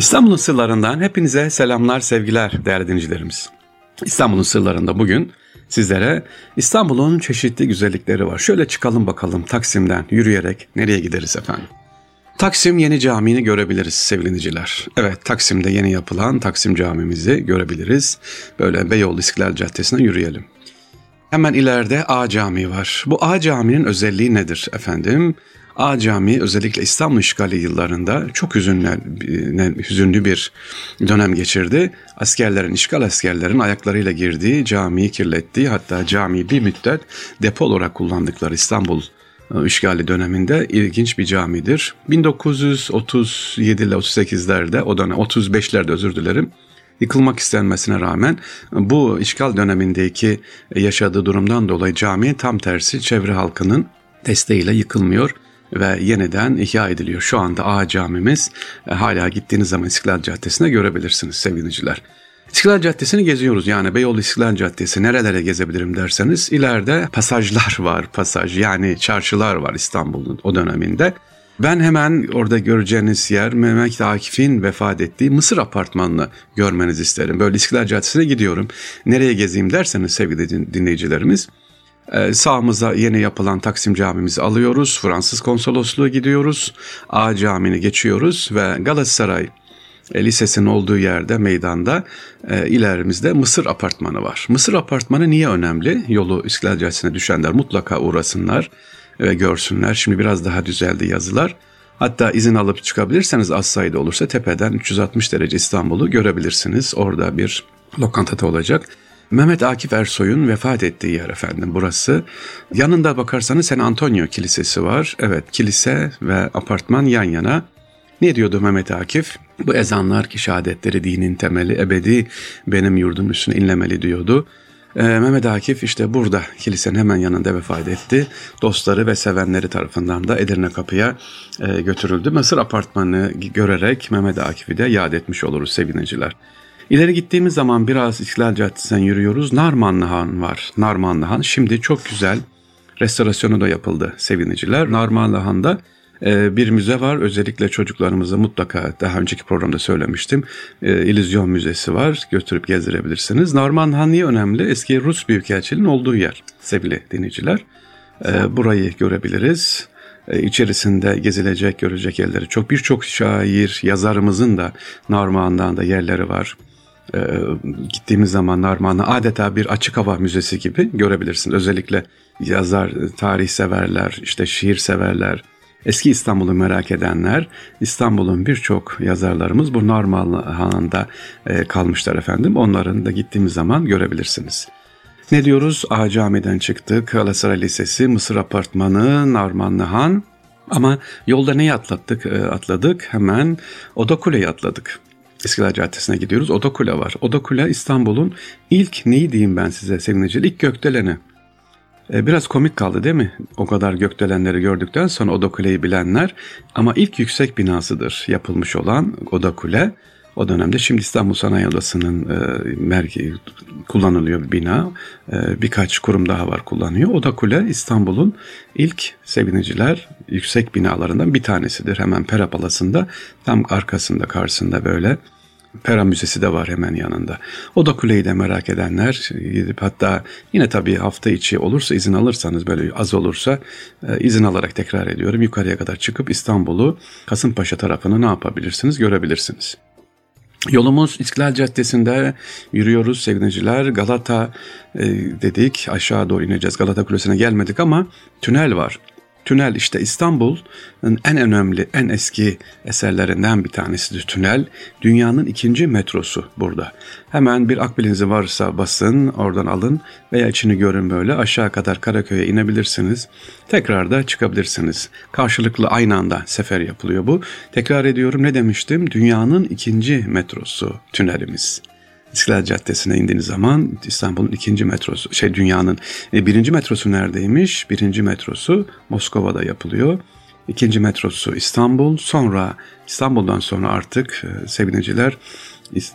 İstanbul'un sırlarından hepinize selamlar, sevgiler değerli dinleyicilerimiz. İstanbul'un sırlarında bugün sizlere İstanbul'un çeşitli güzellikleri var. Şöyle çıkalım bakalım Taksim'den yürüyerek nereye gideriz efendim? Taksim Yeni Camii'ni görebiliriz sevgiliciler. Evet Taksim'de yeni yapılan Taksim Camimizi görebiliriz. Böyle Beyoğlu İstiklal Caddesi'ne yürüyelim. Hemen ileride A Camii var. Bu A Camii'nin özelliği nedir efendim? A Camii özellikle İstanbul işgali yıllarında çok hüzünlü, bir dönem geçirdi. Askerlerin, işgal askerlerin ayaklarıyla girdiği, camiyi kirlettiği hatta camiyi bir müddet depo olarak kullandıkları İstanbul e, işgali döneminde ilginç bir camidir. 1937 ile 38'lerde o dönem 35'lerde özür dilerim yıkılmak istenmesine rağmen bu işgal dönemindeki yaşadığı durumdan dolayı cami tam tersi çevre halkının desteğiyle yıkılmıyor ve yeniden ihya ediliyor. Şu anda A camimiz e, hala gittiğiniz zaman İstiklal Caddesi'ne görebilirsiniz sevgiliciler. İstiklal Caddesi'ni geziyoruz yani Beyoğlu İstiklal Caddesi nerelere gezebilirim derseniz ileride pasajlar var pasaj yani çarşılar var İstanbul'un o döneminde. Ben hemen orada göreceğiniz yer Mehmet Akif'in vefat ettiği Mısır apartmanını görmenizi isterim. Böyle İstiklal Caddesi'ne gidiyorum. Nereye gezeyim derseniz sevgili dinleyicilerimiz ee, sağımıza yeni yapılan Taksim Camimizi alıyoruz. Fransız konsolosluğu gidiyoruz. A Camii'ni geçiyoruz ve Galatasaray e, Lisesi'nin olduğu yerde meydanda e, ilerimizde Mısır Apartmanı var. Mısır Apartmanı niye önemli? Yolu İstiklal Caddesi'ne düşenler mutlaka uğrasınlar ve görsünler. Şimdi biraz daha düzeldi yazılar. Hatta izin alıp çıkabilirseniz az sayıda olursa tepeden 360 derece İstanbul'u görebilirsiniz. Orada bir lokantada olacak. Mehmet Akif Ersoy'un vefat ettiği yer efendim burası. Yanında bakarsanız San Antonio Kilisesi var. Evet kilise ve apartman yan yana. Ne diyordu Mehmet Akif? Bu ezanlar ki şehadetleri dinin temeli ebedi benim yurdum üstüne inlemeli diyordu. Ee, Mehmet Akif işte burada kilisenin hemen yanında vefat etti. Dostları ve sevenleri tarafından da Edirne Kapı'ya e, götürüldü. Mısır apartmanı görerek Mehmet Akif'i de yad etmiş oluruz sevgiliciler. İleri gittiğimiz zaman biraz İstiklal Caddesi'nden yürüyoruz. Narmanlı Han var. Narmanlı Han şimdi çok güzel restorasyonu da yapıldı seviniciler. Narmanlı Han'da e, bir müze var. Özellikle çocuklarımıza mutlaka daha önceki programda söylemiştim. E, İllüzyon Müzesi var. Götürüp gezdirebilirsiniz. Narman Han niye önemli? Eski Rus Büyükelçiliğinin olduğu yer sevgili dinleyiciler. E, burayı görebiliriz içerisinde gezilecek, görecek yerleri çok. Birçok şair, yazarımızın da Narman'dan da yerleri var e, gittiğimiz zaman Narman'ı adeta bir açık hava müzesi gibi görebilirsiniz. Özellikle yazar, tarih severler, işte şiir severler, eski İstanbul'u merak edenler, İstanbul'un birçok yazarlarımız bu Narman Hanı'nda e, kalmışlar efendim. Onların da gittiğimiz zaman görebilirsiniz. Ne diyoruz? A Cami'den çıktık. Galatasaray Lisesi, Mısır Apartmanı, Narmanlı Han. Ama yolda neyi atlattık? E, atladık. Hemen Oda Kule'yi atladık. İstiklal Caddesi'ne gidiyoruz. Oda Kule var. Oda Kule İstanbul'un ilk neyi diyeyim ben size sevinici? İlk gökdeleni. Ee, biraz komik kaldı değil mi? O kadar gökdelenleri gördükten sonra Oda Kule'yi bilenler. Ama ilk yüksek binasıdır yapılmış olan Oda Kule. O dönemde şimdi İstanbul Sanayi Odası'nın e, merkezi kullanılıyor bir bina. E, birkaç kurum daha var kullanıyor. Oda Kule İstanbul'un ilk seviniciler yüksek binalarından bir tanesidir. Hemen Pera Palası'nda tam arkasında karşısında böyle Pera Müzesi de var hemen yanında. Oda Kule'yi de merak edenler gidip hatta yine tabii hafta içi olursa izin alırsanız böyle az olursa e, izin alarak tekrar ediyorum. Yukarıya kadar çıkıp İstanbul'u Kasımpaşa tarafını ne yapabilirsiniz görebilirsiniz. Yolumuz İstiklal Caddesi'nde yürüyoruz sevgiliciler. Galata e, dedik aşağı doğru ineceğiz. Galata Kulesi'ne gelmedik ama tünel var. Tünel işte İstanbul'un en önemli, en eski eserlerinden bir tanesidir tünel. Dünyanın ikinci metrosu burada. Hemen bir akbilinizi varsa basın, oradan alın veya içini görün böyle aşağı kadar Karaköy'e inebilirsiniz. Tekrar da çıkabilirsiniz. Karşılıklı aynı anda sefer yapılıyor bu. Tekrar ediyorum ne demiştim? Dünyanın ikinci metrosu tünelimiz. İstiklal Caddesi'ne indiğiniz zaman İstanbul'un ikinci metrosu, şey dünyanın e, birinci metrosu neredeymiş? Birinci metrosu Moskova'da yapılıyor. İkinci metrosu İstanbul. Sonra İstanbul'dan sonra artık e, sevineciler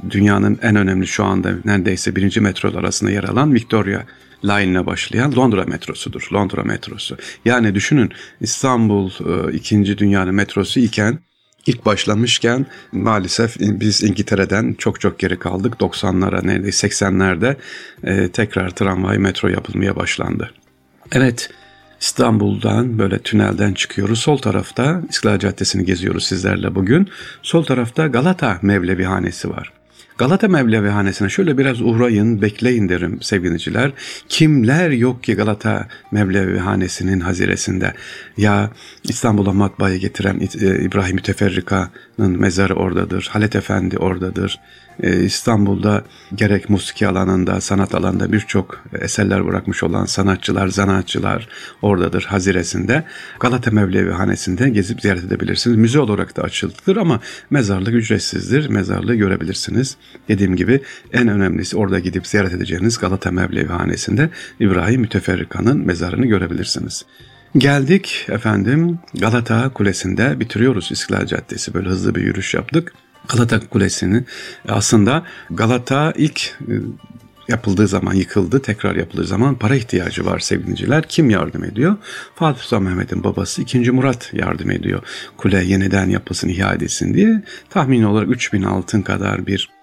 dünyanın en önemli şu anda neredeyse birinci metrolar arasında yer alan Victoria Line'le başlayan Londra metrosudur. Londra metrosu. Yani düşünün İstanbul e, ikinci dünyanın metrosu iken İlk başlamışken maalesef biz İngiltere'den çok çok geri kaldık. 90'lara neredeyse 80'lerde e, tekrar tramvay metro yapılmaya başlandı. Evet İstanbul'dan böyle tünelden çıkıyoruz. Sol tarafta İstiklal Caddesi'ni geziyoruz sizlerle bugün. Sol tarafta Galata Mevlevihanesi var. Galata Mevlevihanesi'ne şöyle biraz uğrayın, bekleyin derim sevgiliciler. Kimler yok ki Galata Mevlevihanesi'nin haziresinde? Ya İstanbul'a matbaayı getiren e, İbrahim Müteferrika'nın mezarı oradadır. Halet Efendi oradadır. Ee, İstanbul'da gerek musiki alanında, sanat alanında birçok eserler bırakmış olan sanatçılar, zanaatçılar oradadır Haziresinde. Galata Mevlevi Hanesi'nde gezip ziyaret edebilirsiniz. Müze olarak da açıldıdır ama mezarlık ücretsizdir. Mezarlığı görebilirsiniz. Dediğim gibi en önemlisi orada gidip ziyaret edeceğiniz Galata Mevlevi Hanesi'nde İbrahim Müteferrika'nın mezarını görebilirsiniz. Geldik efendim Galata Kulesi'nde bitiriyoruz İstiklal Caddesi. Böyle hızlı bir yürüyüş yaptık. Galata Kulesi'ni aslında Galata ilk e, yapıldığı zaman yıkıldı, tekrar yapıldığı zaman para ihtiyacı var sevgiliciler. Kim yardım ediyor? Fatih Sultan Mehmet'in babası 2. Murat yardım ediyor. Kule yeniden yapılsın, ihya edilsin diye. Tahmin olarak 3000 altın kadar bir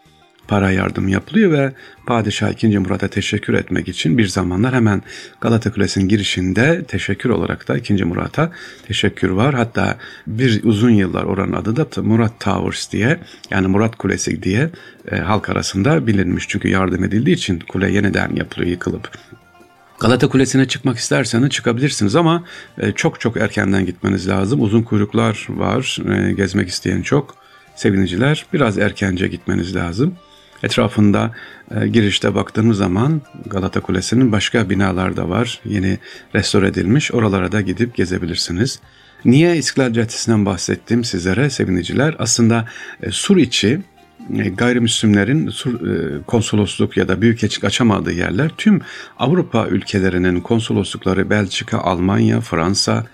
para yardım yapılıyor ve Padişah 2. Murat'a teşekkür etmek için bir zamanlar hemen Galata Kulesi'nin girişinde teşekkür olarak da 2. Murat'a teşekkür var. Hatta bir uzun yıllar oranın adı da Murat Towers diye yani Murat Kulesi diye e, halk arasında bilinmiş. Çünkü yardım edildiği için kule yeniden yapılıyor yıkılıp. Galata Kulesi'ne çıkmak isterseniz çıkabilirsiniz ama e, çok çok erkenden gitmeniz lazım. Uzun kuyruklar var, e, gezmek isteyen çok. Seviniciler biraz erkence gitmeniz lazım. Etrafında e, girişte baktığımız zaman Galata Kulesi'nin başka binalar da var. Yeni restore edilmiş. Oralara da gidip gezebilirsiniz. Niye İstiklal Caddesi'nden bahsettim sizlere seviniciler? Aslında e, sur içi e, gayrimüslimlerin e, konsolosluk ya da büyükelçilik açamadığı yerler tüm Avrupa ülkelerinin konsoloslukları Belçika, Almanya, Fransa,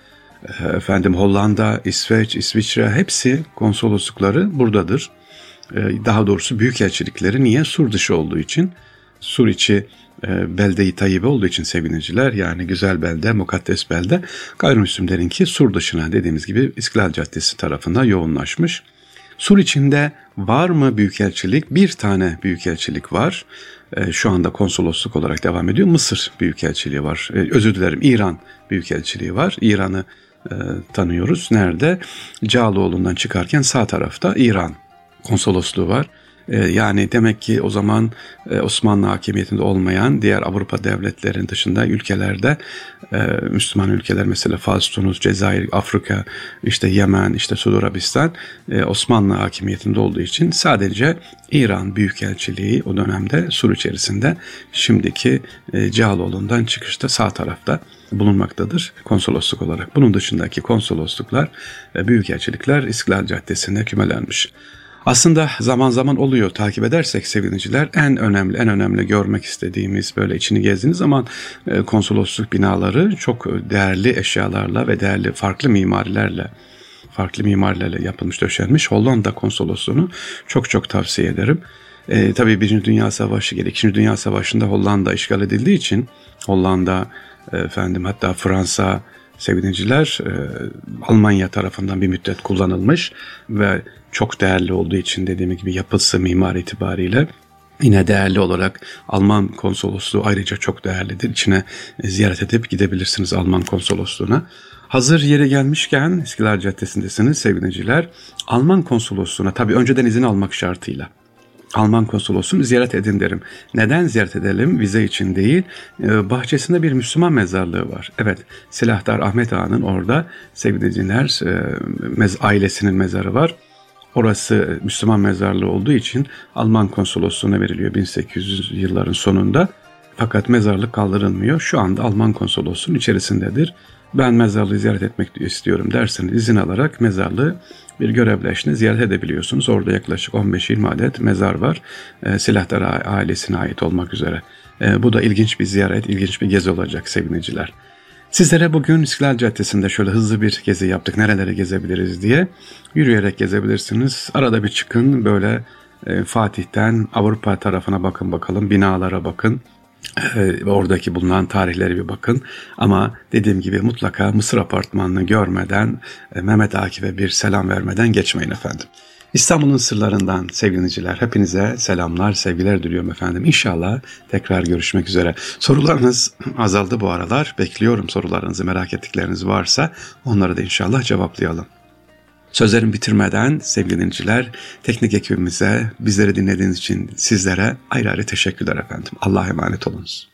e, efendim Hollanda, İsveç, İsviçre hepsi konsoloslukları buradadır. E, daha doğrusu büyükelçilikleri niye sur dışı olduğu için sur içi e, belde-i tayyibe olduğu için seviniciler yani güzel belde, mukaddes belde gayrimüslimlerinki sur dışına dediğimiz gibi İstiklal Caddesi tarafında yoğunlaşmış. Sur içinde var mı büyükelçilik? Bir tane büyükelçilik var. E, şu anda konsolosluk olarak devam ediyor. Mısır büyükelçiliği var. Özür dilerim İran büyükelçiliği var. İran'ı tanıyoruz. Nerede? Cağaloğlu'ndan çıkarken sağ tarafta İran konsolosluğu var. Ee, yani demek ki o zaman e, Osmanlı hakimiyetinde olmayan diğer Avrupa devletlerinin dışında ülkelerde e, Müslüman ülkeler mesela Fas, Tunus, Cezayir, Afrika, işte Yemen, işte Suudi Arabistan e, Osmanlı hakimiyetinde olduğu için sadece İran Büyükelçiliği o dönemde Sur içerisinde şimdiki Cağaloğlu'ndan çıkışta sağ tarafta bulunmaktadır konsolosluk olarak. Bunun dışındaki konsolosluklar büyükelçilikler İstiklal Caddesi'nde kümelenmiş. Aslında zaman zaman oluyor takip edersek seviniciler en önemli en önemli görmek istediğimiz böyle içini gezdiğiniz zaman e, konsolosluk binaları çok değerli eşyalarla ve değerli farklı mimarilerle farklı mimarilerle yapılmış döşenmiş Hollanda konsolosluğunu çok çok tavsiye ederim. E, tabii Birinci Dünya Savaşı geldi. İkinci Dünya Savaşı'nda Hollanda işgal edildiği için Hollanda e, efendim hatta Fransa sevgiliciler e, Almanya tarafından bir müddet kullanılmış ve çok değerli olduğu için dediğim gibi yapısı mimar itibariyle yine değerli olarak Alman konsolosluğu ayrıca çok değerlidir. İçine ziyaret edip gidebilirsiniz Alman konsolosluğuna. Hazır yere gelmişken İstiklal Caddesi'ndesiniz sevgiliciler. Alman konsolosluğuna tabii önceden izin almak şartıyla Alman konsolosunu ziyaret edin derim. Neden ziyaret edelim? Vize için değil. Ee, bahçesinde bir Müslüman mezarlığı var. Evet, Silahdar Ahmet Ağa'nın orada sevgili dinler e, ailesinin mezarı var. Orası Müslüman mezarlığı olduğu için Alman konsolosluğuna veriliyor 1800 yılların sonunda. Fakat mezarlık kaldırılmıyor. Şu anda Alman konsolosluğunun içerisindedir. Ben mezarlığı ziyaret etmek istiyorum derseniz izin alarak mezarlığı bir görevleşine ziyaret edebiliyorsunuz. Orada yaklaşık 15-20 adet mezar var. E, Silahdar ailesine ait olmak üzere. E, bu da ilginç bir ziyaret, ilginç bir gezi olacak seviniciler. Sizlere bugün İstiklal Caddesi'nde şöyle hızlı bir gezi yaptık. Nereleri gezebiliriz diye. Yürüyerek gezebilirsiniz. Arada bir çıkın böyle e, Fatih'ten Avrupa tarafına bakın bakalım. Binalara bakın. Ee, oradaki bulunan tarihleri bir bakın. Ama dediğim gibi mutlaka Mısır apartmanını görmeden e, Mehmet Akif'e bir selam vermeden geçmeyin efendim. İstanbul'un sırlarından sevgiliciler hepinize selamlar, sevgiler diliyorum efendim. İnşallah tekrar görüşmek üzere. Sorularınız azaldı bu aralar. Bekliyorum sorularınızı, merak ettikleriniz varsa onları da inşallah cevaplayalım. Sözlerimi bitirmeden sevgili dinleyiciler, teknik ekibimize, bizleri dinlediğiniz için sizlere ayrı ayrı teşekkürler efendim. Allah'a emanet olunuz.